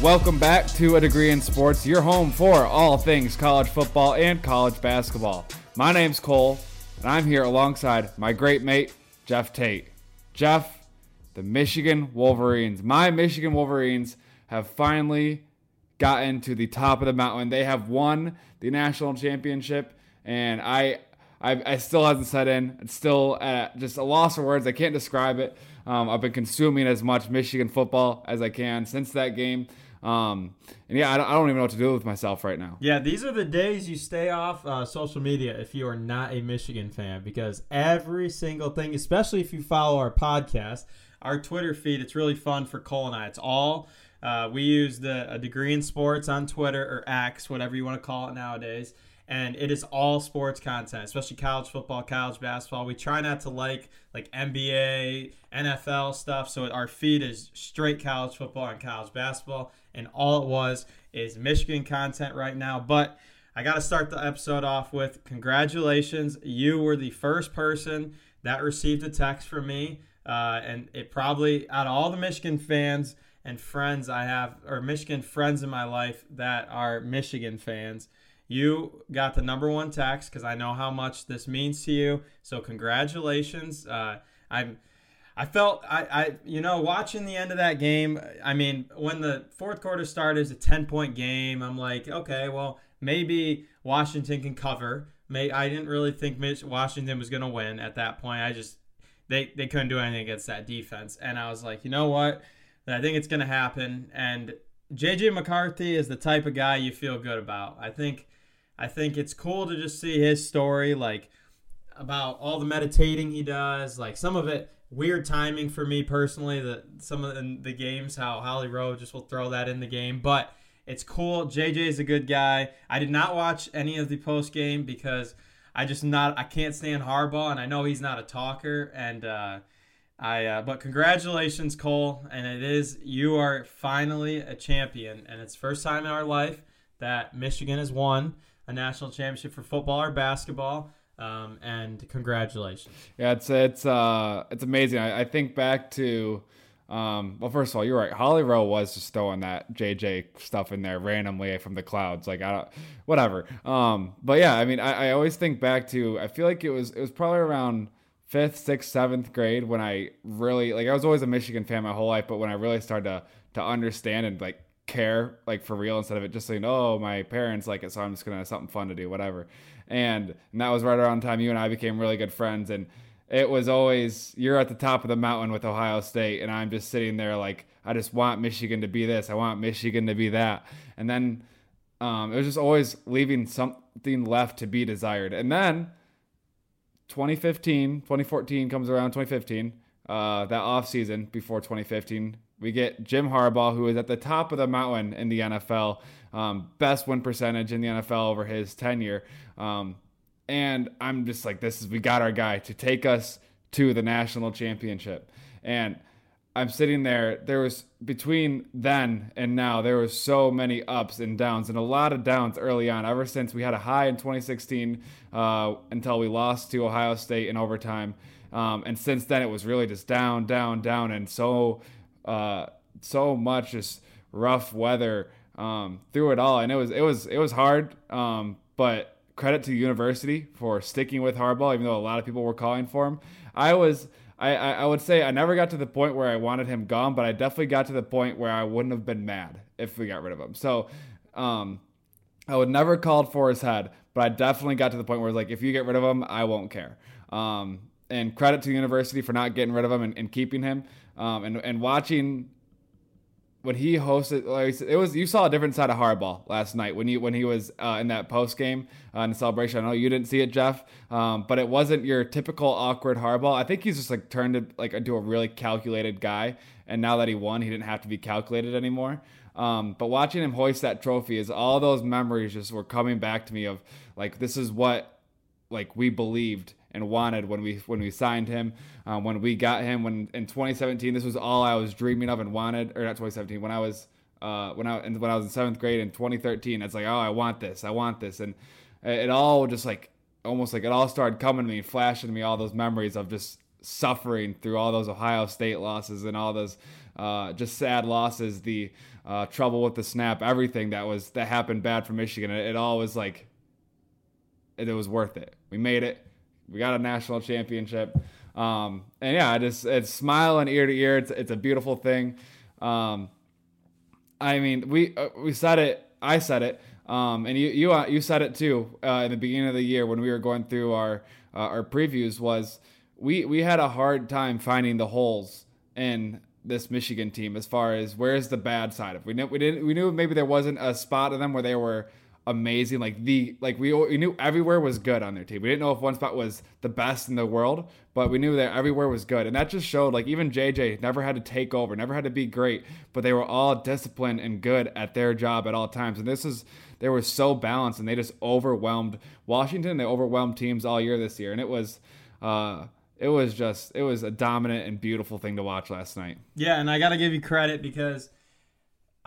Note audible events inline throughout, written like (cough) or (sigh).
Welcome back to A Degree in Sports, your home for all things college football and college basketball. My name's Cole, and I'm here alongside my great mate, Jeff Tate. Jeff, the Michigan Wolverines, my Michigan Wolverines have finally gotten to the top of the mountain. They have won the national championship, and I, I, I still hasn't set in. It's still uh, just a loss of words. I can't describe it. Um, I've been consuming as much Michigan football as I can since that game. Um, and yeah, I don't, I don't, even know what to do with myself right now. Yeah, these are the days you stay off uh, social media if you are not a Michigan fan because every single thing, especially if you follow our podcast, our Twitter feed, it's really fun for Cole and I. It's all uh, we use the a degree in sports on Twitter or X, whatever you want to call it nowadays and it is all sports content, especially college football, college basketball. We try not to like like NBA, NFL stuff, so our feed is straight college football and college basketball, and all it was is Michigan content right now. But I got to start the episode off with congratulations. You were the first person that received a text from me, uh, and it probably out of all the Michigan fans and friends I have, or Michigan friends in my life that are Michigan fans you got the number one text because I know how much this means to you. So congratulations. Uh, I'm. I felt I, I you know watching the end of that game. I mean, when the fourth quarter started, it's a ten point game. I'm like, okay, well maybe Washington can cover. May I didn't really think Mitch Washington was gonna win at that point. I just they they couldn't do anything against that defense, and I was like, you know what? I think it's gonna happen. And JJ McCarthy is the type of guy you feel good about. I think I think it's cool to just see his story, like about all the meditating he does. Like some of it weird timing for me personally. That some of the, the games, how Holly Rowe just will throw that in the game, but it's cool. JJ is a good guy. I did not watch any of the post game because I just not I can't stand Harbaugh, and I know he's not a talker. And uh, I uh, but congratulations, Cole, and it is you are finally a champion, and it's first time in our life that Michigan has won a national championship for football or basketball. Um, and congratulations. Yeah, it's it's uh it's amazing. I, I think back to um, well, first of all, you're right. Holly Rowe was just throwing that JJ stuff in there randomly from the clouds. Like I don't, whatever. Um, but yeah, I mean, I, I always think back to. I feel like it was it was probably around fifth, sixth, seventh grade when I really like. I was always a Michigan fan my whole life, but when I really started to to understand and like care like for real instead of it just saying oh my parents like it so i'm just gonna have something fun to do whatever. And, and that was right around the time you and i became really good friends and it was always you're at the top of the mountain with ohio state and i'm just sitting there like i just want michigan to be this i want michigan to be that. And then um, it was just always leaving something left to be desired. And then 2015 2014 comes around 2015 uh, that off season before 2015 we get Jim Harbaugh, who is at the top of the mountain in the NFL, um, best win percentage in the NFL over his tenure. Um, and I'm just like, this is we got our guy to take us to the national championship. And I'm sitting there. There was between then and now, there was so many ups and downs, and a lot of downs early on. Ever since we had a high in 2016 uh, until we lost to Ohio State in overtime, um, and since then it was really just down, down, down, and so uh, so much just rough weather um, through it all, and it was it was it was hard. Um, but credit to the university for sticking with Harbaugh, even though a lot of people were calling for him. I was. I, I would say I never got to the point where I wanted him gone, but I definitely got to the point where I wouldn't have been mad if we got rid of him. So um, I would never called for his head, but I definitely got to the point where it's like, if you get rid of him, I won't care. Um, and credit to the university for not getting rid of him and, and keeping him. Um, and and watching when he hosted, like it was you saw a different side of Harbaugh last night when you when he was uh, in that post game uh, in the celebration. I know you didn't see it, Jeff, um, but it wasn't your typical awkward Harbaugh. I think he's just like turned to like into a really calculated guy. And now that he won, he didn't have to be calculated anymore. Um, but watching him hoist that trophy is all those memories just were coming back to me of like this is what like we believed and wanted when we when we signed him, um, when we got him. When in 2017, this was all I was dreaming of and wanted, or not 2017. When I was uh, when I when I was in seventh grade in 2013, it's like, oh, I want this, I want this, and it all just like almost like it all started coming to me, flashing to me all those memories of just suffering through all those Ohio State losses and all those uh, just sad losses, the uh, trouble with the snap, everything that was that happened bad for Michigan. It, it all was like it, it, was worth it. We made it. We got a national championship. Um, and yeah, I just it's smiling ear to ear. It's it's a beautiful thing. Um, I mean, we uh, we said it. I said it. Um, and you you uh, you said it too uh, in the beginning of the year when we were going through our uh, our previews was we we had a hard time finding the holes in this Michigan team as far as where's the bad side of. We knew we didn't we knew maybe there wasn't a spot of them where they were amazing. Like the like we, we knew everywhere was good on their team. We didn't know if one spot was the best in the world, but we knew that everywhere was good, and that just showed like even JJ never had to take over, never had to be great, but they were all disciplined and good at their job at all times. And this is they were so balanced, and they just overwhelmed Washington. They overwhelmed teams all year this year, and it was. Uh, it was just it was a dominant and beautiful thing to watch last night. Yeah, and I got to give you credit because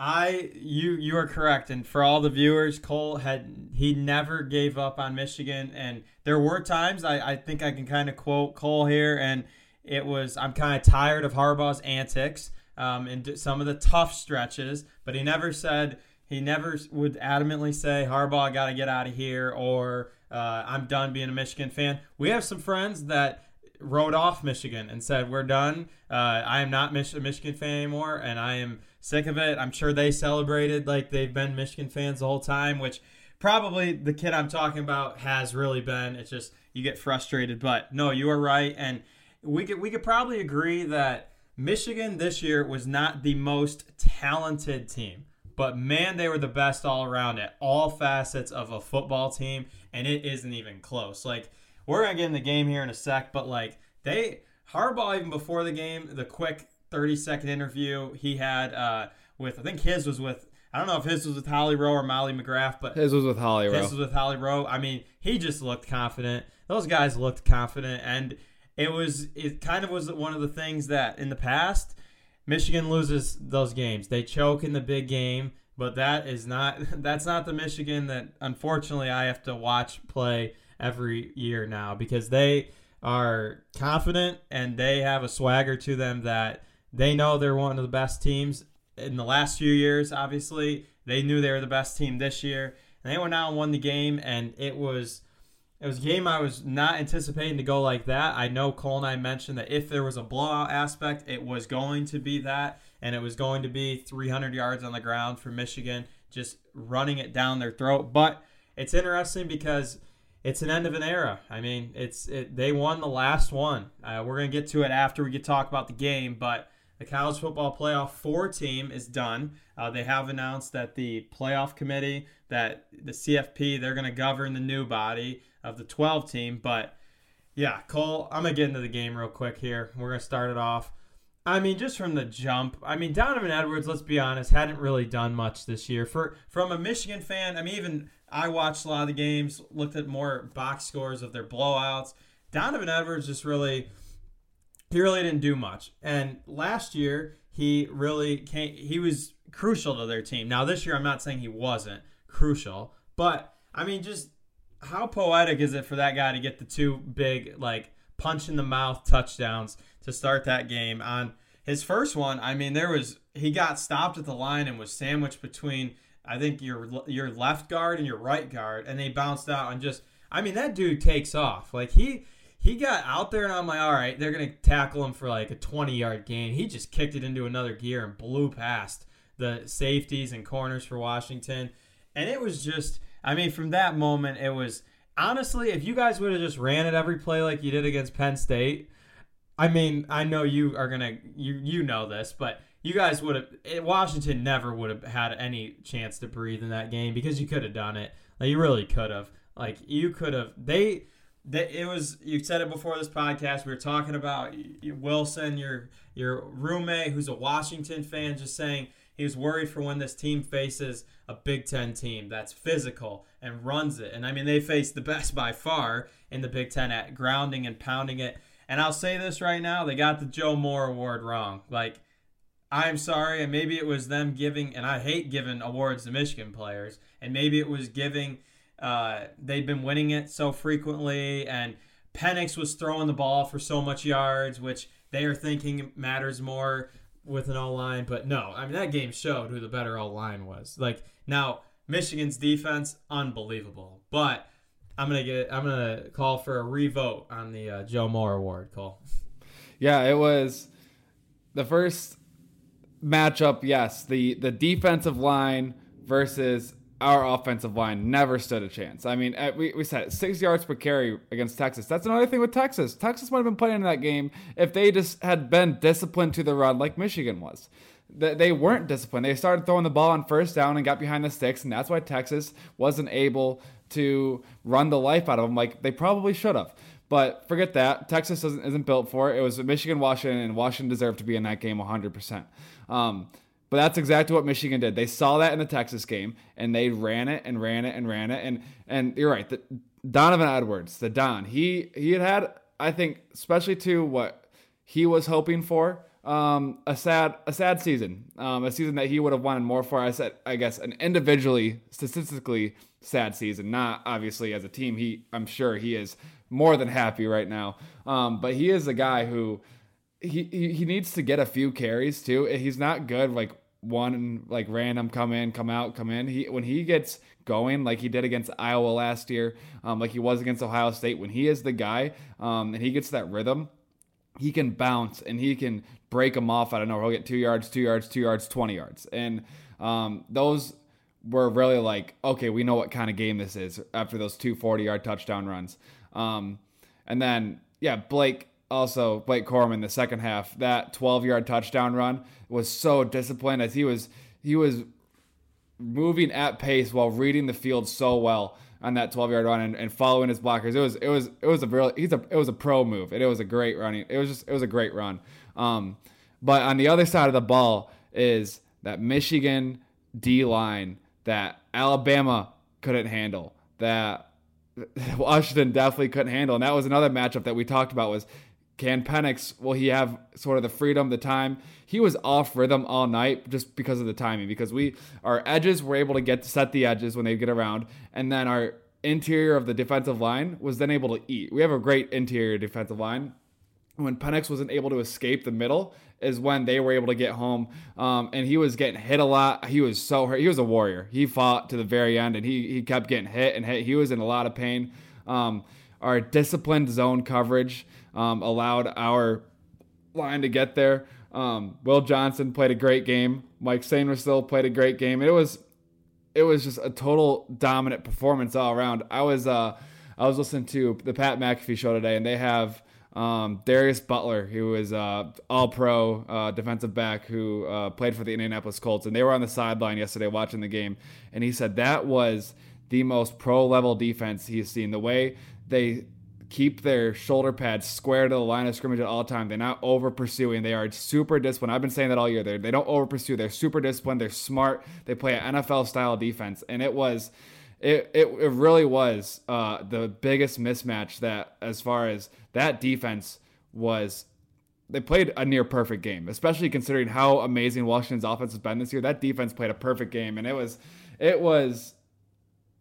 I you you are correct, and for all the viewers, Cole had he never gave up on Michigan, and there were times I I think I can kind of quote Cole here, and it was I'm kind of tired of Harbaugh's antics, um, and some of the tough stretches, but he never said he never would adamantly say Harbaugh got to get out of here or uh, I'm done being a Michigan fan. We have some friends that wrote off Michigan and said we're done. Uh, I am not a Michigan fan anymore, and I am sick of it. I'm sure they celebrated like they've been Michigan fans the whole time, which probably the kid I'm talking about has really been. It's just you get frustrated, but no, you are right, and we could we could probably agree that Michigan this year was not the most talented team. But man, they were the best all around at all facets of a football team, and it isn't even close. Like we're gonna get in the game here in a sec, but like they Harbaugh even before the game, the quick 30 second interview he had uh, with I think his was with I don't know if his was with Holly Rowe or Molly McGrath, but his was with Holly Rowe. His was with Holly Rowe. I mean, he just looked confident. Those guys looked confident, and it was it kind of was one of the things that in the past Michigan loses those games. They choke in the big game, but that is not (laughs) that's not the Michigan that unfortunately I have to watch play every year now because they are confident and they have a swagger to them that they know they're one of the best teams in the last few years. Obviously, they knew they were the best team this year, and they went out and won the game. And it was it was a game I was not anticipating to go like that. I know Cole and I mentioned that if there was a blowout aspect, it was going to be that, and it was going to be 300 yards on the ground for Michigan, just running it down their throat. But it's interesting because it's an end of an era. I mean, it's it, they won the last one. Uh, we're gonna get to it after we get talk about the game, but the college football playoff four team is done. Uh, they have announced that the playoff committee, that the CFP, they're gonna govern the new body of the 12 team. But yeah, Cole, I'm gonna get into the game real quick here. We're gonna start it off. I mean, just from the jump, I mean, Donovan Edwards, let's be honest, hadn't really done much this year. For from a Michigan fan, I mean, even I watched a lot of the games, looked at more box scores of their blowouts. Donovan Edwards just really, he really didn't do much. And last year, he really came, he was crucial to their team. Now, this year, I'm not saying he wasn't crucial, but I mean, just how poetic is it for that guy to get the two big, like, punch in the mouth touchdowns to start that game on his first one? I mean, there was, he got stopped at the line and was sandwiched between I think your your left guard and your right guard, and they bounced out and just. I mean, that dude takes off. Like he he got out there, and I'm like, all right, they're gonna tackle him for like a 20 yard gain. He just kicked it into another gear and blew past the safeties and corners for Washington, and it was just. I mean, from that moment, it was honestly, if you guys would have just ran it every play like you did against Penn State. I mean, I know you are gonna you you know this, but you guys would have Washington never would have had any chance to breathe in that game because you could have done it. Like you really could have. Like you could have. They, they. It was. You said it before this podcast. We were talking about Wilson, your your roommate, who's a Washington fan, just saying he was worried for when this team faces a Big Ten team that's physical and runs it. And I mean, they faced the best by far in the Big Ten at grounding and pounding it. And I'll say this right now: they got the Joe Moore Award wrong. Like I'm sorry, and maybe it was them giving, and I hate giving awards to Michigan players, and maybe it was giving, uh, they've been winning it so frequently, and Penix was throwing the ball for so much yards, which they are thinking matters more. with an O line, but no, I mean that game showed who the better O line was. Like now, Michigan's defense unbelievable, but I'm gonna get I'm gonna call for a revote on the uh, Joe Moore Award. Cole. Yeah, it was the first matchup. Yes, the the defensive line versus our offensive line never stood a chance. I mean, we, we said six yards per carry against Texas. That's another thing with Texas. Texas might have been playing in that game if they just had been disciplined to the run like Michigan was. They weren't disciplined. They started throwing the ball on first down and got behind the sticks, and that's why Texas wasn't able to run the life out of them like they probably should have. But forget that. Texas isn't, built for it. It was Michigan, Washington, and Washington deserved to be in that game 100%. Um, but that's exactly what Michigan did. They saw that in the Texas game, and they ran it and ran it and ran it. And and you're right. The, Donovan Edwards, the Don, he he had had, I think, especially to what he was hoping for, um, a sad a sad season, um, a season that he would have wanted more for. I said, I guess, an individually, statistically sad season, not obviously as a team. He, I'm sure, he is more than happy right now. Um, but he is a guy who. He, he, he needs to get a few carries too. He's not good like one like random come in, come out, come in. He when he gets going like he did against Iowa last year, um, like he was against Ohio State. When he is the guy um, and he gets that rhythm, he can bounce and he can break them off. I don't know. He'll get two yards, two yards, two yards, twenty yards, and um, those were really like okay, we know what kind of game this is after those two 40 yard touchdown runs. Um, and then yeah, Blake also Blake Corum in the second half, that 12 yard touchdown run was so disciplined as he was he was moving at pace while reading the field so well on that 12 yard run and, and following his blockers. It was it was it was a real he's a it was a pro move and it was a great running. It was just it was a great run. Um, but on the other side of the ball is that Michigan D line that Alabama couldn't handle. That (laughs) Washington definitely couldn't handle. And that was another matchup that we talked about was can Penix, will he have sort of the freedom, the time? He was off rhythm all night just because of the timing. Because we, our edges were able to get to set the edges when they get around, and then our interior of the defensive line was then able to eat. We have a great interior defensive line. When Penix wasn't able to escape the middle, is when they were able to get home. Um, and he was getting hit a lot. He was so hurt. He was a warrior. He fought to the very end, and he he kept getting hit and hit. He was in a lot of pain. Um, our disciplined zone coverage um, allowed our line to get there. Um, Will Johnson played a great game. Mike Sainristil played a great game. It was it was just a total dominant performance all around. I was uh, I was listening to the Pat McAfee show today, and they have um, Darius Butler, who is uh, all pro uh, defensive back who uh, played for the Indianapolis Colts, and they were on the sideline yesterday watching the game, and he said that was the most pro level defense he's seen. The way they keep their shoulder pads square to the line of scrimmage at all time. They're not over pursuing. They are super disciplined. I've been saying that all year. They're, they don't over pursue. They're super disciplined. They're smart. They play an NFL style defense, and it was. It, it, it really was uh, the biggest mismatch that as far as that defense was they played a near perfect game, especially considering how amazing Washington's offense has been this year. That defense played a perfect game, and it was it was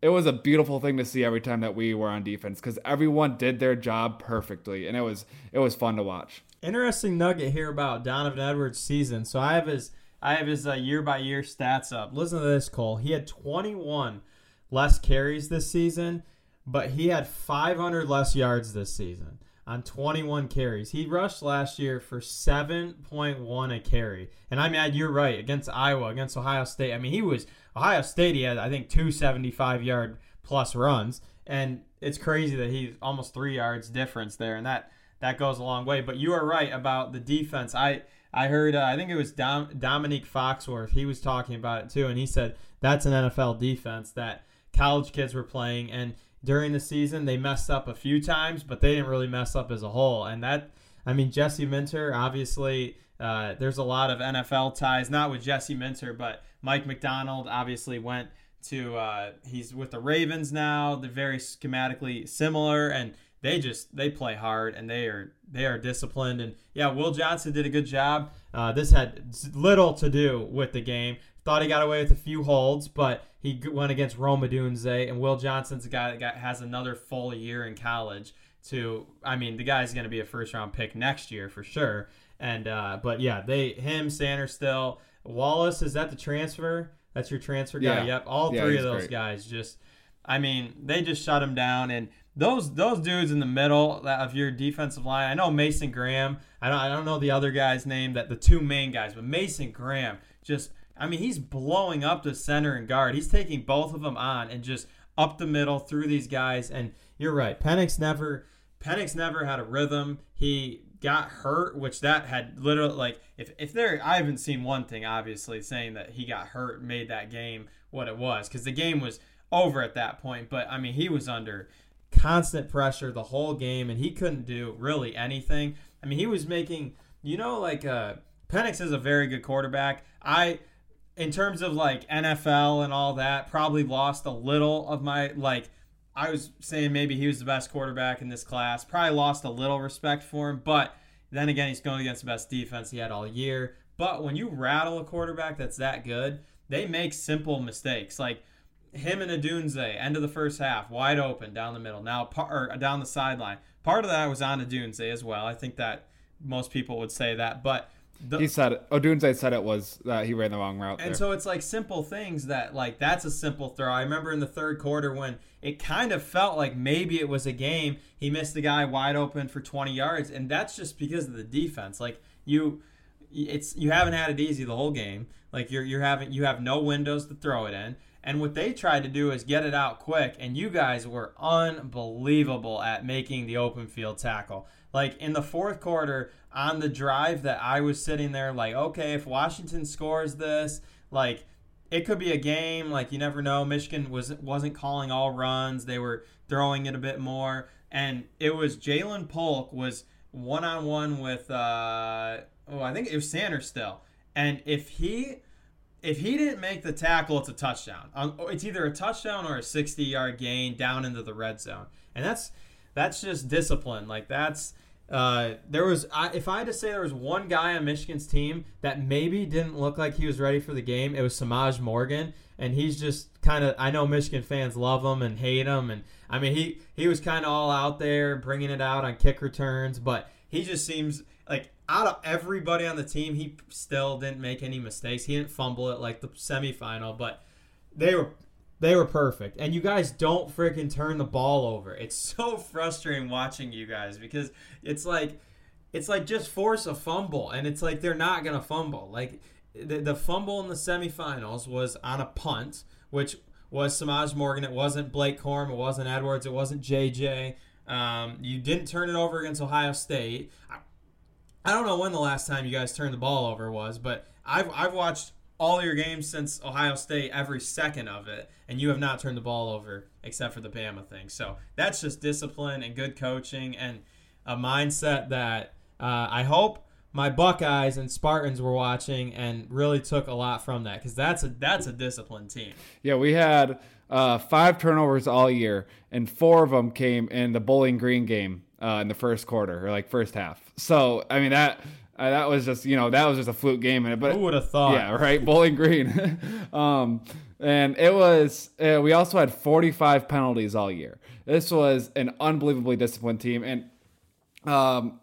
it was a beautiful thing to see every time that we were on defense because everyone did their job perfectly, and it was it was fun to watch. Interesting nugget here about Donovan Edwards' season. So I have his I have his year by year stats up. Listen to this, Cole. He had 21 less carries this season, but he had 500 less yards this season on 21 carries. He rushed last year for 7.1 a carry. And I mean, you're right. Against Iowa, against Ohio State, I mean, he was Ohio State, he had, I think, two 75 yard plus runs. And it's crazy that he's almost three yards difference there. And that, that goes a long way. But you are right about the defense. I, I heard, uh, I think it was Dom, Dominique Foxworth. He was talking about it too. And he said that's an NFL defense that college kids were playing. And during the season, they messed up a few times, but they didn't really mess up as a whole. And that, I mean, Jesse Minter, obviously, uh, there's a lot of NFL ties, not with Jesse Minter, but Mike Macdonald obviously went to uh, he's with the Ravens now. They're very schematically similar, and they just they play hard and they are they are disciplined. And yeah, Will Johnson did a good job. Uh, this had little to do with the game. Thought he got away with a few holds, but he went against Rome Odunze, and Will Johnson's a guy that got, has another full year in college. To I mean, the guy's going to be a first round pick next year for sure. And uh, but yeah, they him Sainristil. Wallace is that the transfer? That's your transfer guy. Yeah. Yep, all Yeah, three of those great. guys just. I mean, they just shut him down, and those those dudes in the middle of your defensive line. I know Mason Graham. I don't I don't know the other guy's name. That the two main guys, but Mason Graham just. I mean, he's blowing up the center and guard. He's taking both of them on and just up the middle through these guys. And you're right, Penix never Penix never had a rhythm. He got hurt, which that had literally like if if there I haven't seen one thing obviously saying that he got hurt made that game what it was because the game was over at that point. But I mean he was under constant pressure the whole game and he couldn't do really anything. I mean he was making you know like uh Penix is a very good quarterback. I in terms of like NFL and all that, probably lost a little of my like. I was saying maybe he was the best quarterback in this class. Probably lost a little respect for him, but then again, he's going against the best defense he had all year. But when you rattle a quarterback that's that good, they make simple mistakes. Like him and Odunze, end of the first half, wide open down the middle. Now, par, down the sideline. Part of that was on Odunze as well. I think that most people would say that, but the, He said it. Odunze said it was that he ran the wrong route. and there. so it's like simple things that like that's a simple throw. I remember in the third quarter when it kind of felt like maybe it was a game. He missed the guy wide open for 20 yards, and that's just because of the defense. Like you, it's you haven't had it easy the whole game. Like you're you're having you have no windows to throw it in. And what they tried to do is get it out quick, and you guys were unbelievable at making the open field tackle. Like in the fourth quarter, on the drive that I was sitting there, like, okay, if Washington scores this, like it could be a game. Like you never know. Michigan was wasn't calling all runs; they were throwing it a bit more, and it was Ja'Lynn Polk was one on one with uh, oh I think it was Sainristil, and if he if he didn't make the tackle, it's a touchdown. Um, It's either a touchdown or a 60 yard gain down into the red zone, and that's that's just discipline. Like that's uh, there was I, if I had to say there was one guy on Michigan's team that maybe didn't look like he was ready for the game, it was Semaj Morgan, and he's just kind of I know Michigan fans love him and hate him, and I mean he he was kind of all out there bringing it out on kick returns, but he just seems like out of everybody on the team, he still didn't make any mistakes. He didn't fumble it like the semifinal, but they were they were perfect. And you guys don't freaking turn the ball over. It's (laughs) so frustrating watching you guys because it's like it's like just force a fumble and it's like they're not going to fumble. Like the, the fumble in the semifinals was on a punt, which was Semaj Morgan. It wasn't Blake Corum. It wasn't Edwards. It wasn't JJ. Um, you didn't turn it over against Ohio State. I, I don't know when the last time you guys turned the ball over was, but I've, I've watched all your games since Ohio State, every second of it, and you have not turned the ball over except for the Bama thing. So that's just discipline and good coaching and a mindset that uh, I hope my Buckeyes and Spartans were watching and really took a lot from that because that's a that's a disciplined team. Yeah, we had uh, five turnovers all year, and four of them came in the Bowling Green game uh, in the first quarter or like first half. So I mean that uh, that was just you know that was just a fluke game in it. But Who would have thought? yeah, right, (laughs) Bowling Green. (laughs) um, and it was uh, we also had 45 penalties all year. This was an unbelievably disciplined team, and um,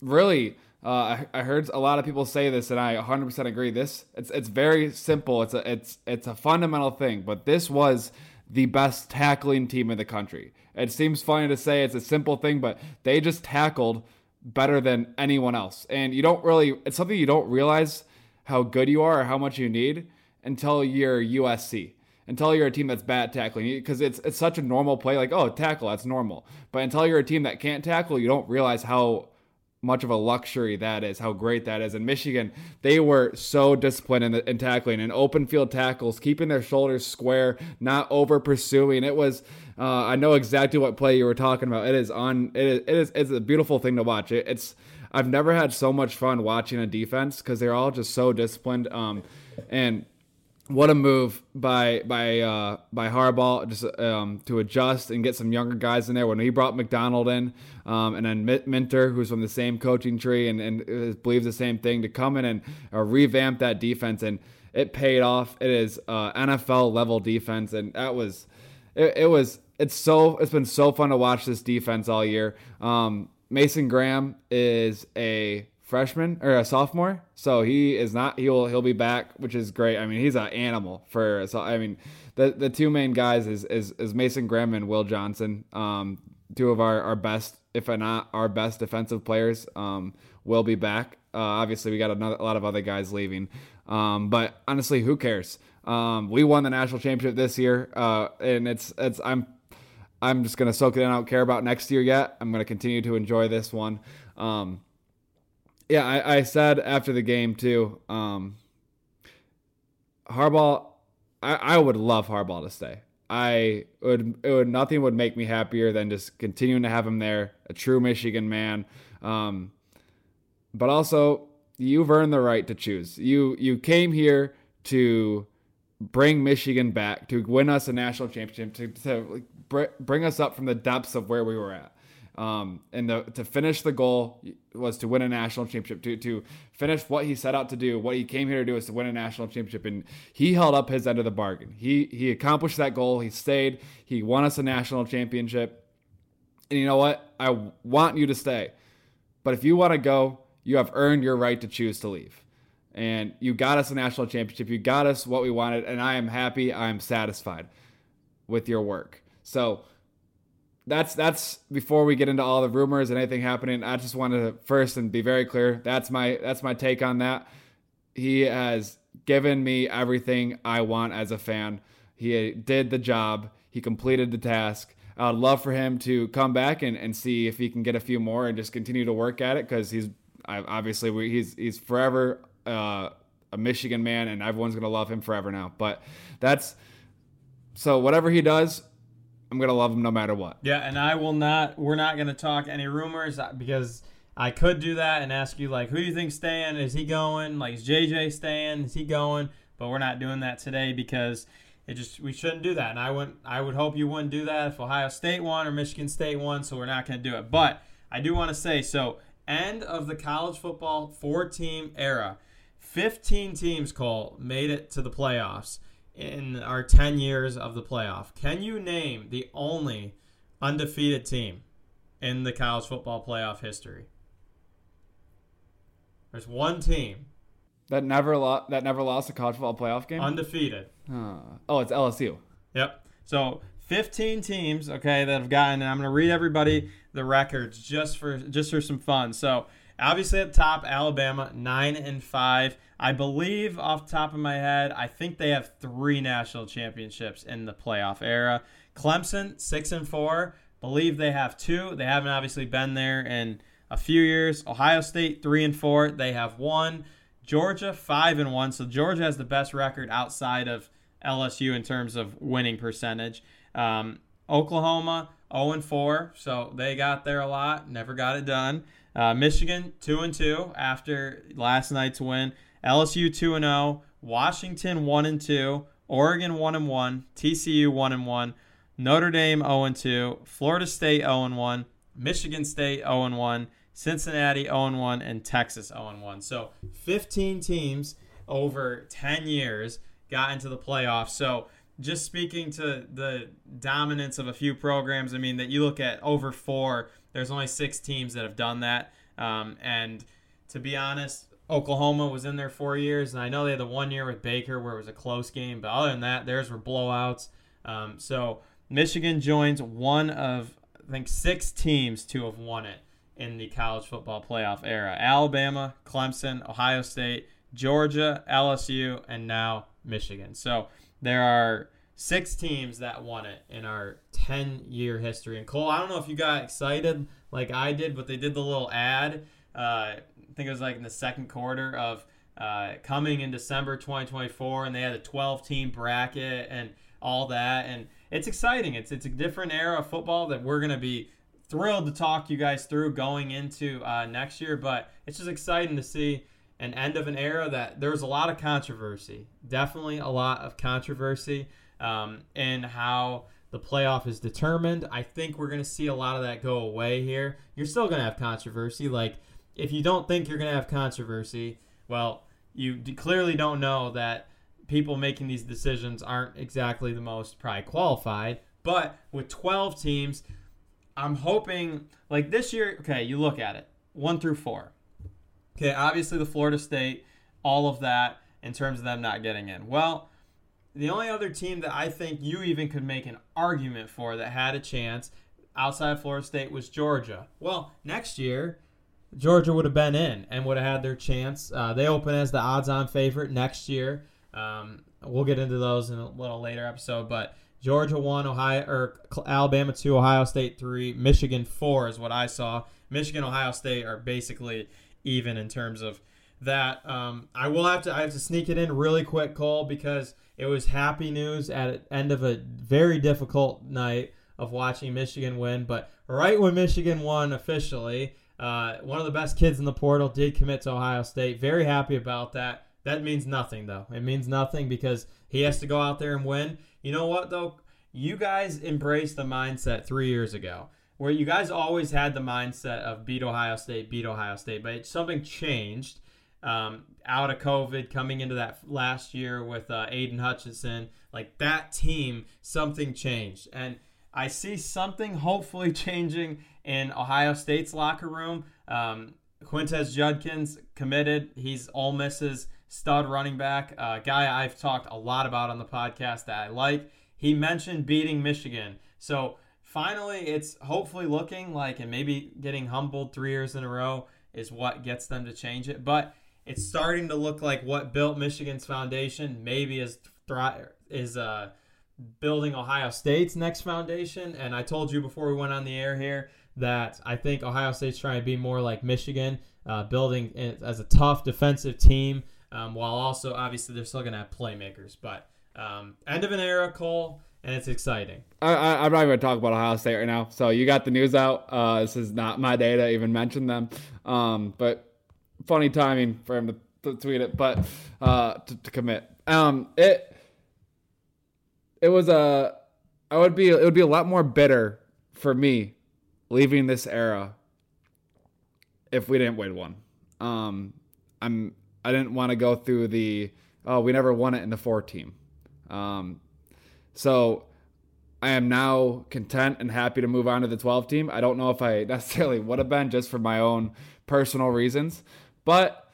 really, uh, I, I heard a lot of people say this, and I 100% agree. This it's it's very simple. It's a it's it's a fundamental thing, but this was the best tackling team in the country. It seems funny to say it's a simple thing, but they just tackled better than anyone else, and you don't really. It's something you don't realize how good you are or how much you need until you're USC until you're a team that's bad at tackling because it's it's such a normal play like oh tackle that's normal but until you're a team that can't tackle you don't realize how much of a luxury that is how great that is. In michigan they were so disciplined in, the, in tackling and open field tackles keeping their shoulders square not over pursuing. It was uh, i know exactly what play you were talking about. It is on it is, it is it's a beautiful thing to watch. It, it's i've never had so much fun watching a defense because they're all just so disciplined um, and what a move by by uh, by Harbaugh just um, to adjust and get some younger guys in there. When he brought Macdonald in, um, and then Minter, who's from the same coaching tree and, and believes the same thing, to come in and uh, revamp that defense, and it paid off. It is uh, NFL level defense, and that was it, it was it's so it's been so fun to watch this defense all year. Um, Mason Graham is a freshman or a sophomore, so he is not. He'll he'll be back, which is great. I mean, he's an animal for. So I mean, the the two main guys is is, is Mason Graham and Will Johnson. Um, two of our, our best, if not our best defensive players, um, will be back. Uh, obviously, we got another, a lot of other guys leaving, um, but honestly, who cares? Um, we won the national championship this year, uh, and it's it's I'm I'm just gonna soak it in. I don't care about next year yet. I'm gonna continue to enjoy this one. Um, yeah, I, I said after the game too. Um, Harbaugh, I, I would love Harbaugh to stay. I would, it would nothing would make me happier than just continuing to have him there, a true Michigan man. Um, but also, you've earned the right to choose. You you came here to bring Michigan back, to win us a national championship, to, to bring us up from the depths of where we were at. Um, and the, to finish the goal was to win a national championship. To to finish what he set out to do, what he came here to do is to win a national championship, and he held up his end of the bargain. He he accomplished that goal. He stayed. He won us a national championship. And you know what? I want you to stay, but if you want to go, you have earned your right to choose to leave. And you got us a national championship. You got us what we wanted, and I am happy. I am satisfied with your work. So that's that's before we get into all the rumors and anything happening. I just wanted to first and be very clear. That's my that's my take on that. He has given me everything I want as a fan. He did the job. He completed the task. I'd love for him to come back and, and see if he can get a few more and just continue to work at it because he's obviously he's he's forever uh, a Michigan man and everyone's gonna love him forever now. But that's so whatever he does, I'm gonna love him no matter what. Yeah, and I will not. We're not gonna talk any rumors uh, because I could do that and ask you like, who do you think staying? Is he going? Like, is JJ staying? Is he going? But we're not doing that today because it just we shouldn't do that. And I wouldn't. I would hope you wouldn't do that if Ohio State won or Michigan State won. So we're not gonna do it. But I do want to say so. End of the college football four-team era. 15 teams, Cole, made it to the playoffs in our 10 years of the playoff. Can you name the only undefeated team in the college football playoff history? There's one team that never lost that never lost a college football playoff game. Undefeated. Oh, it's LSU. Yep. So 15 teams, okay, that have gotten, and I'm going to read everybody the records just for just for some fun. So obviously the top, Alabama nine and five. I believe off the top of my head, I think they have three national championships in the playoff era. Clemson, six and four. Believe they have two. They haven't obviously been there in a few years. Ohio State, three and four. They have one. Georgia, five and one. So Georgia has the best record outside of LSU in terms of winning percentage. Um, Oklahoma, 0 and 4, so they got there a lot, never got it done. Uh, Michigan, 2 and 2 after last night's win. LSU 2 and 0, Washington 1 and 2, Oregon 1 and 1, TCU 1 and 1, Notre Dame 0 and 2, Florida State 0 and 1, Michigan State 0 and 1, Cincinnati 0 and 1 and Texas 0 and 1. So 15 teams over 10 years got into the playoffs. So just speaking to the dominance of a few programs, I mean that you look at over 4, there's only 6 teams that have done that. Um, and to be honest, Oklahoma was in there four years, and I know they had the one year with Baker where it was a close game, but other than that, theirs were blowouts. Um, so Michigan joins one of I think six teams to have won it in the college football playoff era: Alabama, Clemson, Ohio State, Georgia, LSU, and now Michigan. So there are six teams that won it in our 10 year history. And Cole, I don't know if you got excited like I did, but they did the little ad. Uh, I think it was like in the second quarter of uh, coming in December 2024, and they had a 12 team bracket and all that. And it's exciting. It's it's a different era of football that we're gonna be thrilled to talk you guys through going into uh, next year. But it's just exciting to see an end of an era that there was a lot of controversy, definitely a lot of controversy um, in how the playoff is determined. I think we're going to see a lot of that go away here. You're still going to have controversy. Like if you don't think you're going to have controversy, well, you clearly don't know that people making these decisions aren't exactly the most probably qualified. But with 12 teams, I'm hoping like this year. Okay, you look at it one through four. Okay, obviously the Florida State, all of that in terms of them not getting in. Well, the only other team that I think you even could make an argument for that had a chance outside of Florida State was Georgia. Well, next year, Georgia would have been in and would have had their chance. Uh, they open as the odds-on favorite next year. Um, we'll get into those in a little later episode, but Georgia one, Ohio or Alabama two, Ohio State three, Michigan four is what I saw. Michigan, Ohio State are basically even in terms of that. Um, I will have to I have to sneak it in really quick, Cole, because it was happy news at end of a very difficult night of watching Michigan win. But right when Michigan won officially, uh, one of the best kids in the portal did commit to Ohio State. Very happy about that. That means nothing, though. It means nothing because he has to go out there and win. You know what, though? You guys embraced the mindset three years ago where you guys always had the mindset of beat Ohio State, beat Ohio State, but something changed um, out of COVID, coming into that last year with uh, Aidan Hutchinson. Like that team, something changed. And I see something hopefully (laughs) changing in Ohio State's locker room. Um, Quinshon Judkins committed. He's Ole Miss's stud running back, uh, guy I've talked a lot about on the podcast that I like. He mentioned beating Michigan. So finally, it's hopefully looking like, and maybe getting humbled three years in a row is what gets them to change it. But it's starting to look like what built Michigan's foundation maybe is thri- is uh, building Ohio State's next foundation. And I told you before we went on the air here that I think Ohio State's trying to be more like Michigan, uh, building as a tough defensive team, um, while also obviously they're still going to have playmakers. But um, end of an era, Cole, and it's exciting. I, am not even going to talk about Ohio State right now. So you got the news out. Uh, this is not my day to even mention them. Um, but funny timing for him to, to tweet it, but uh, to, to commit. Um, it it was a I would be it would be a lot more bitter for me leaving this era if we didn't win one. Um, I'm I didn't want to go through the oh we never won it in the four team. Um, so I am now content and happy to move on to the 12 team. I don't know if I necessarily would have been just for my own personal reasons, but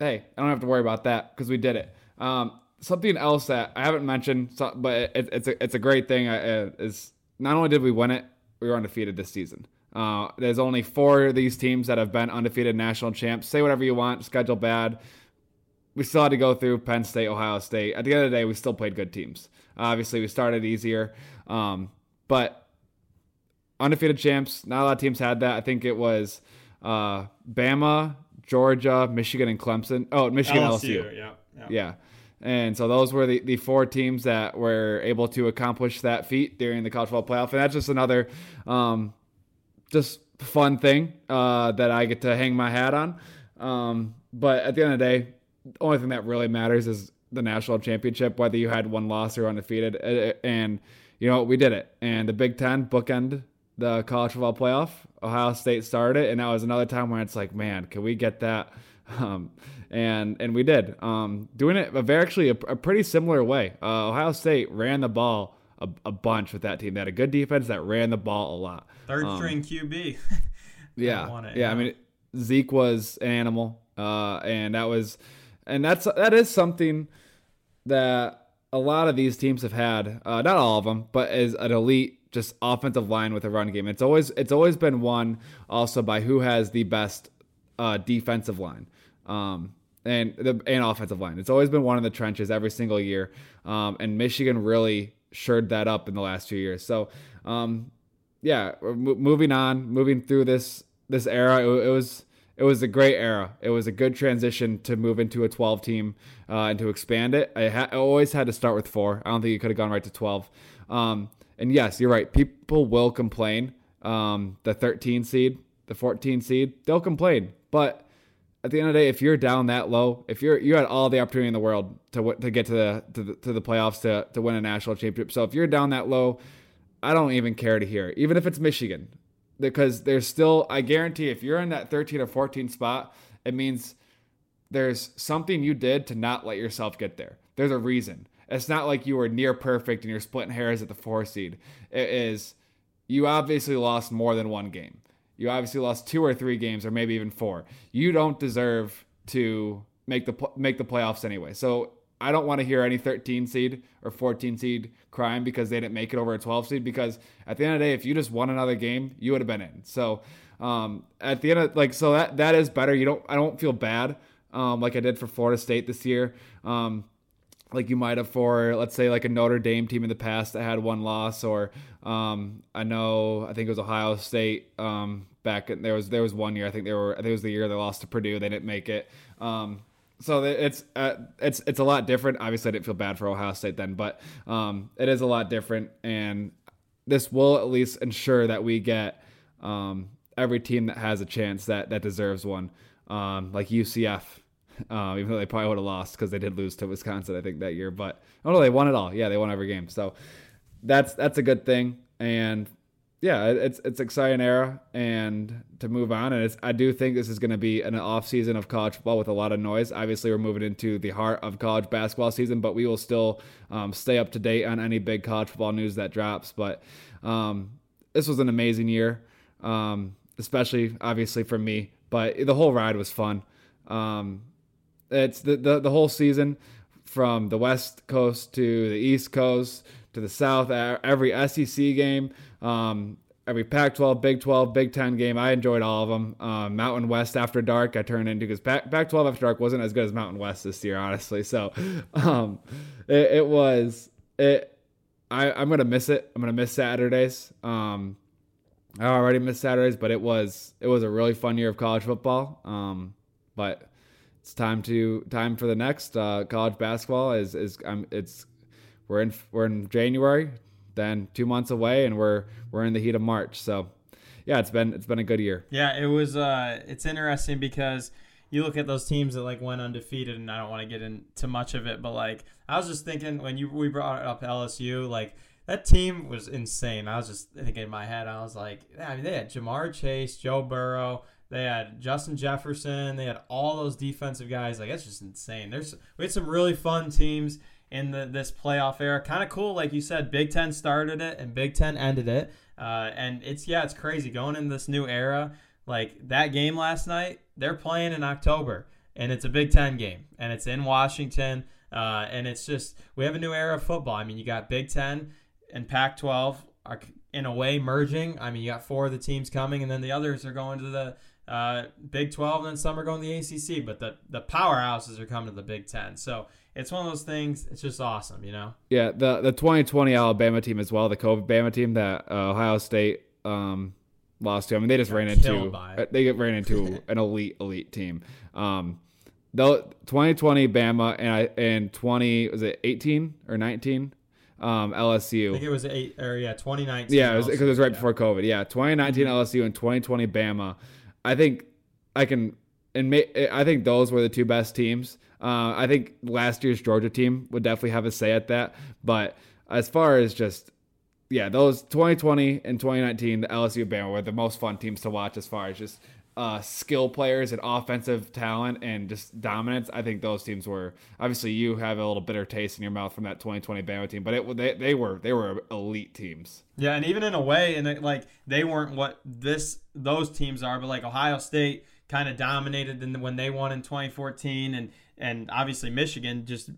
hey, I don't have to worry about that because we did it. Um, something else that I haven't mentioned, but it, it's a it's a great thing uh, is not only did we win it, we were undefeated this season. Uh, there's only four of these teams that have been undefeated national champs. Say whatever you want, schedule bad. We still had to go through Penn State, Ohio State. At the end of the day, we still played good teams. Obviously, we started easier, um, but undefeated champs. Not a lot of teams had that. I think it was uh, Bama, Georgia, Michigan, and Clemson. Oh, Michigan, LSU. LSU. Yeah, yeah. yeah. And so those were the, the four teams that were able to accomplish that feat during the college football playoff. And that's just another um, just fun thing uh, that I get to hang my hat on. Um, but at the end of the day, the only thing that really matters is the national championship, whether you had one loss or undefeated. And, you know, we did it. And the Big Ten bookend the college football playoff. Ohio State started it. And that was another time where it's like, man, can we get that? (laughs) Um, and and we did. Um, doing it a very actually a, a pretty similar way. Uh, Ohio State ran the ball a, a, bunch with that team. They had a good defense that ran the ball a lot. Third um, string QB. (laughs) yeah, it, yeah. I mean, Zeke was an animal, uh, and that was, and that's that is something that a lot of these teams have had. Uh, not all of them, but as an elite just offensive line with a run game. It's always it's always been won also by who has the best uh, defensive line. Um, and the and offensive line. It's always been one in the trenches every single year, um, and Michigan really shored that up in the last few years. So, um, yeah, moving on, moving through this this era, it, it, was it was a great era. It was a good transition to move into a 12 team uh, and to expand it. I, ha- I, always had to start with four. I don't think you could have gone right to 12. Um, and yes, you're right. People will complain. Um, the 13 seed, the 14 seed, they'll complain, but at the end of the day, if you're down that low, if you're you had all the opportunity in the world to to get to the to the, to the playoffs to to win a national championship. So if you're down that low, I don't even care to hear, even if it's Michigan, because there's still I guarantee if you're in that 13 or 14 spot, it means there's something you did to not let yourself get there. There's a reason. It's not like you were near perfect and you're splitting hairs at the four seed. It is you obviously lost more than one game You obviously lost two or three games, or maybe even four. You don't deserve to make the make the playoffs anyway. So I don't want to hear any 13 seed or 14 seed crying because they didn't make it over a 12 seed. Because at the end of the day, if you just won another game, you would have been in. So um, at the end of like, so that that is better. You don't. I don't feel bad um, like I did for Florida State this year. Um, like you might have for let's say like a Notre Dame team in the past that had one loss, or um, I know I think it was Ohio State um, back. There was there was one year I think they were I think it was the year they lost to Purdue. They didn't make it. Um, so it's uh, it's it's a lot different. Obviously, I didn't feel bad for Ohio State then, but um, it is a lot different, and this will at least ensure that we get um, every team that has a chance that that deserves one, um, like UCF. Um, even though they probably would have lost because they did lose to Wisconsin, I think that year. But oh no, they won it all. Yeah, they won every game. So that's that's a good thing. And yeah, it's it's exciting era and to move on. And I do think this is going to be an off season of college football with a lot of noise. Obviously, we're moving into the heart of college basketball season, but we will still um, stay up to date on any big college football news that drops. But um, this was an amazing year, um, especially obviously for me. But the whole ride was fun. Um, it's the, the the whole season from the West Coast to the East Coast to the South. Every SEC game, um, every Pac-12, Big 12, Big 10 game. I enjoyed all of them. Um, Mountain West after dark, I turned into because Pac-12 after dark wasn't as good as Mountain West this year, honestly. So (laughs) um, it, it, was it. I, I'm gonna miss it. I'm gonna miss Saturdays. Um, I already missed Saturdays, but it was it was a really fun year of college football. Um, but it's time to time for the next uh, college basketball. Is is um, it's we're in we're in January, then two months away, and we're we're in the heat of March. So, yeah, it's been it's been a good year. Yeah, it was. Uh, it's interesting because you look at those teams that like went undefeated, and I don't want to get into much of it, but like I was just thinking when you we brought up LSU, like that team was insane. I was just thinking in my head, I was like, I mean, they had Ja'Marr Chase, Joe Burrow. They had Justin Jefferson. They had all those defensive guys. Like it's just insane. There's we had some really fun teams in the, this playoff era. Kind of cool, like you said. Big Ten started it and Big Ten ended it. Uh, and it's yeah, it's crazy going in this new era. Like that game last night, they're playing in October, and it's a Big Ten game, and it's in Washington. Uh, and it's just we have a new era of football. I mean, you got Big Ten and Pac-12 are in a way merging. I mean, you got four of the teams coming, and then the others are going to the uh, Big 12, and then some are going to the ACC. But the the powerhouses are coming to the Big Ten. So it's one of those things. It's just awesome, you know. Yeah, the the 2020 Alabama team as well, the COVID Bama team that uh, Ohio State um, lost to. I mean, they just ran into uh, they get ran into (laughs) an elite elite team. Um, though 2020 Bama and I and 20 was it 18 or 19 um, LSU. I think it was eight or yeah 2019. Yeah, because it, it, was right yeah. before COVID. Yeah, 2019 mm-hmm. LSU and 2020 Bama. I think I can and I think those were the two best teams. Uh, I think last year's Georgia team would definitely have a say at that. But as far as just, yeah, those 2020 and 2019, the LSU Bama were the most fun teams to watch as far as just uh, skill players and offensive talent and just dominance. I think those teams were obviously you have a little bitter taste in your mouth from that 2020 Bama team, but it they, they were they were elite teams. Yeah, and even in a way, and like they weren't what this those teams are, but like Ohio State kind of dominated when they won in 2014 and and obviously Michigan just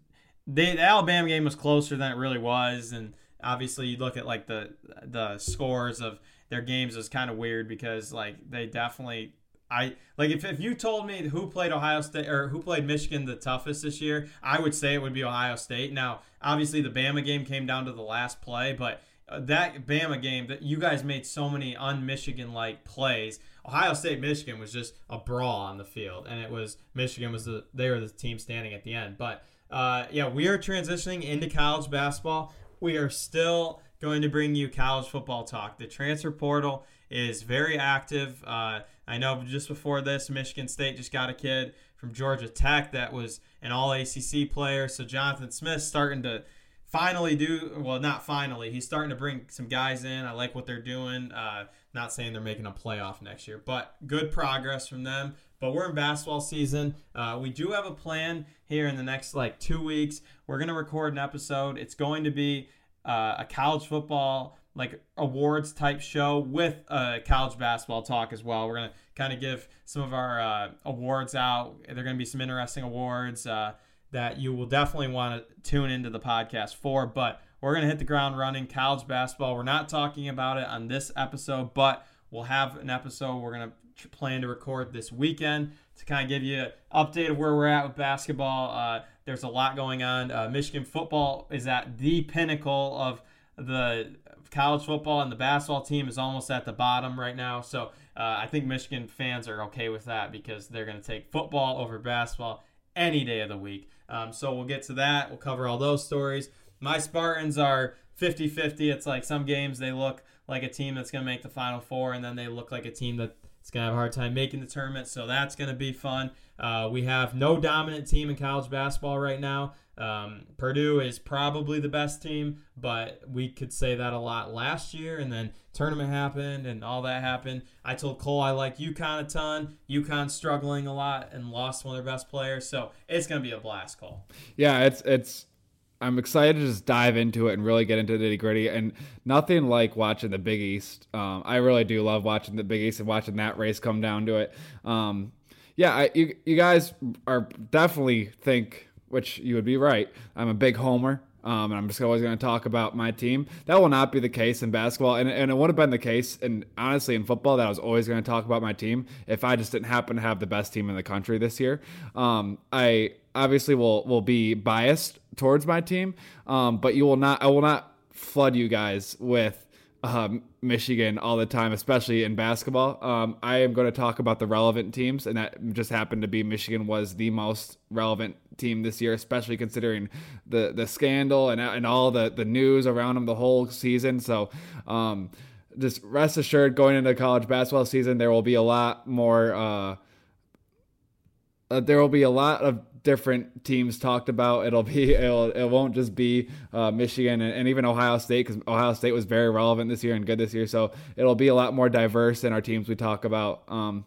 they, the Alabama game was closer than it really was, and obviously you look at like the the scores of their games is kind of weird because like they definitely I like if, if you told me who played Ohio State or who played Michigan the toughest this year, I would say it would be Ohio State. Now, obviously the Bama game came down to the last play, but uh, that Bama game that you guys made so many un-Michigan like plays. Ohio State Michigan was just a brawl on the field, and it was Michigan was the they were the team standing at the end. But uh, yeah, we are transitioning into college basketball. We are still going to bring you college football talk. The transfer portal is very active. Uh, I know just before this, Michigan State just got a kid from Georgia Tech that was an All ACC player. So Jonathan Smith starting to finally do well not finally he's starting to bring some guys in. I like what they're doing. Uh, not saying they're making a playoff next year but good progress from them. But we're in basketball season. Uh, we do have a plan here in the next like two weeks. We're going to record an episode. It's going to be uh, a college football like awards type show with a college basketball talk as well. We're gonna kind of give some of our uh, awards out. There are gonna be some interesting awards uh, that you will definitely want to tune into the podcast for. But we're gonna hit the ground running. College basketball. We're not talking about it on this episode, but we'll have an episode we're gonna plan to record this weekend to kind of give you an update of where we're at with basketball. Uh, there's a lot going on. Uh, Michigan football is at the pinnacle of the college football, and the basketball team is almost at the bottom right now. So uh, I think Michigan fans are okay with that because they're going to take football over basketball any day of the week. Um, so we'll get to that. We'll cover all those stories. My Spartans are 50 50. It's like some games they look like a team that's going to make the Final Four, and then they look like a team that it's going to have a hard time making the tournament, so that's going to be fun. Uh, we have no dominant team in college basketball right now. Um, Purdue is probably the best team, but we could say that a lot last year, and then tournament happened and all that happened. I told Cole I like UConn a ton. UConn struggling a lot and lost one of their best players, so it's to be a blast, Cole. Yeah, it's it's I'm excited to just dive into it and really get into the nitty gritty. And nothing like watching the Big East. Um, I really do love watching the Big East and watching that race come down to it. Um, yeah, I, you, you guys are definitely think, which you would be right. I'm a big homer. Um, and I'm just always going to talk about my team. That will not be the case in basketball, and, and it would have been the case, and honestly, in football, that I was always going to talk about my team if I just didn't happen to have the best team in the country this year. Um, I obviously will will be biased towards my team, um, but you will not. I will not flood you guys with um, Michigan all the time, especially in basketball. Um, I am going to talk about the relevant teams, and that just happened to be Michigan was the most relevant team this year, especially considering the the scandal and and all the the news around them the whole season. So. Um, just rest assured, going into college basketball season, there will be a lot more. Uh, uh, there will be a lot of different teams talked about. It'll be (laughs) it'll, it won't just be uh, Michigan and, and, even Ohio State because Ohio State was very relevant this year and good this year. So it'll be a lot more diverse in our teams we talk about. Um,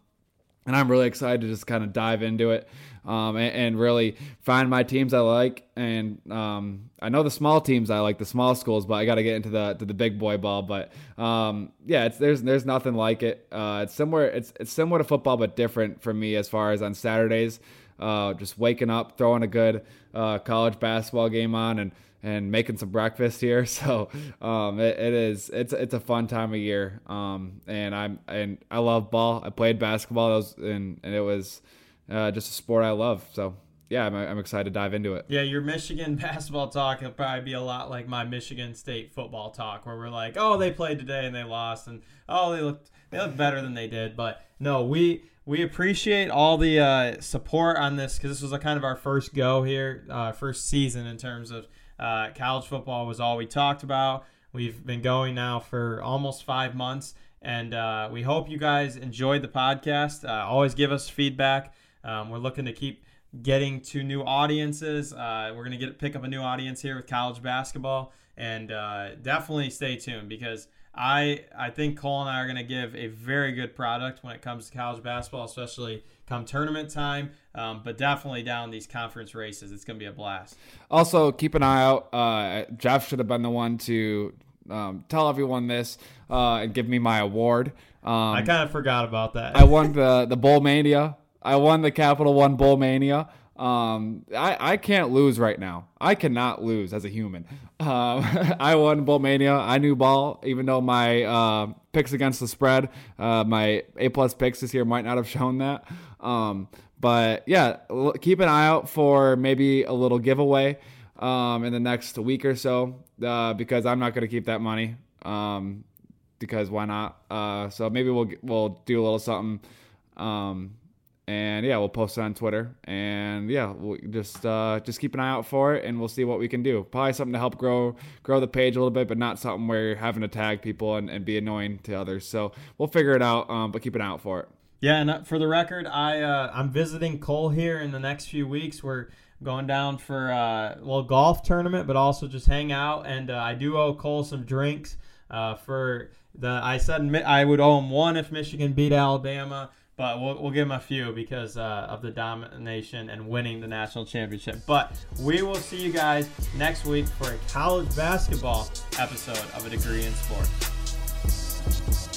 and I'm really excited to just kind of dive into it um, and, and, really find my teams I like. And um, I know the small teams I like, the small schools, but I got to get into the to the big boy ball. But um, yeah, it's there's there's nothing like it. Uh, it's similar it's it's similar to football, but different for me as far as on Saturdays uh, just waking up, throwing a good uh, college basketball game on, and and making some breakfast here. (laughs) So um, it, it is it's it's a fun time of year. Um, and I'm and I love ball. I played basketball. Was, and and it was uh, just a sport I love. So yeah, I'm, I'm excited to dive into it. Yeah, your Michigan (laughs) basketball talk will probably be a lot like my Michigan State football talk, where we're like, oh, they played today and they lost, and oh, they looked they looked better than they did. But no, we we appreciate all the uh, support on this because this was a kind of our first go here, uh, first season in terms of uh, college football was all we talked about. We've been going now for almost five months, and uh, we hope you guys enjoyed the podcast. Uh, always give us feedback. Um, we're looking to keep getting to new audiences. Uh, we're gonna get pick up a new audience here with college basketball, and definitely stay tuned because I I think Cole and I are going to give a very good product when it comes to college basketball, especially come tournament time. Um, but definitely down these conference races, it's going to be a blast. Also, keep an eye out. Uh, Jeff should have been the one to um, tell everyone this uh, and give me my award. Um, I kind of forgot about that. I won the the Bowl Mania. I won the Capital One Bowl Mania. Um, I, I can't lose right now. I cannot lose as a human. Um, (laughs) I won Bowl Mania. I knew ball, even though my uh, picks against the spread, uh, my A plus picks this year might not have shown that. Um, but yeah, keep an eye out for maybe a little giveaway um, in the next week or so uh, because I'm not going to keep that money. Um, because why not? Uh, so maybe we'll we'll do a little something um, and yeah, we'll post it on Twitter, and yeah, we'll just uh, just keep an eye out for it, and we'll see what we can do. Probably something to help grow grow the page a little bit, but not something where you're having to tag people and, and be annoying to others. So we'll figure it out, um, but keep an eye out for it. Yeah, and uh, for the record, I uh, I'm visiting Cole here in the next few weeks. We're going down for a well golf tournament, but also just hang out, and uh, I do owe Cole some drinks uh, for the. I said I would owe him one if Michigan beat Alabama but we'll, we'll give him a few because uh, of the domination and winning the national championship. But we will see you guys next week for a college basketball episode of A Degree in Sports.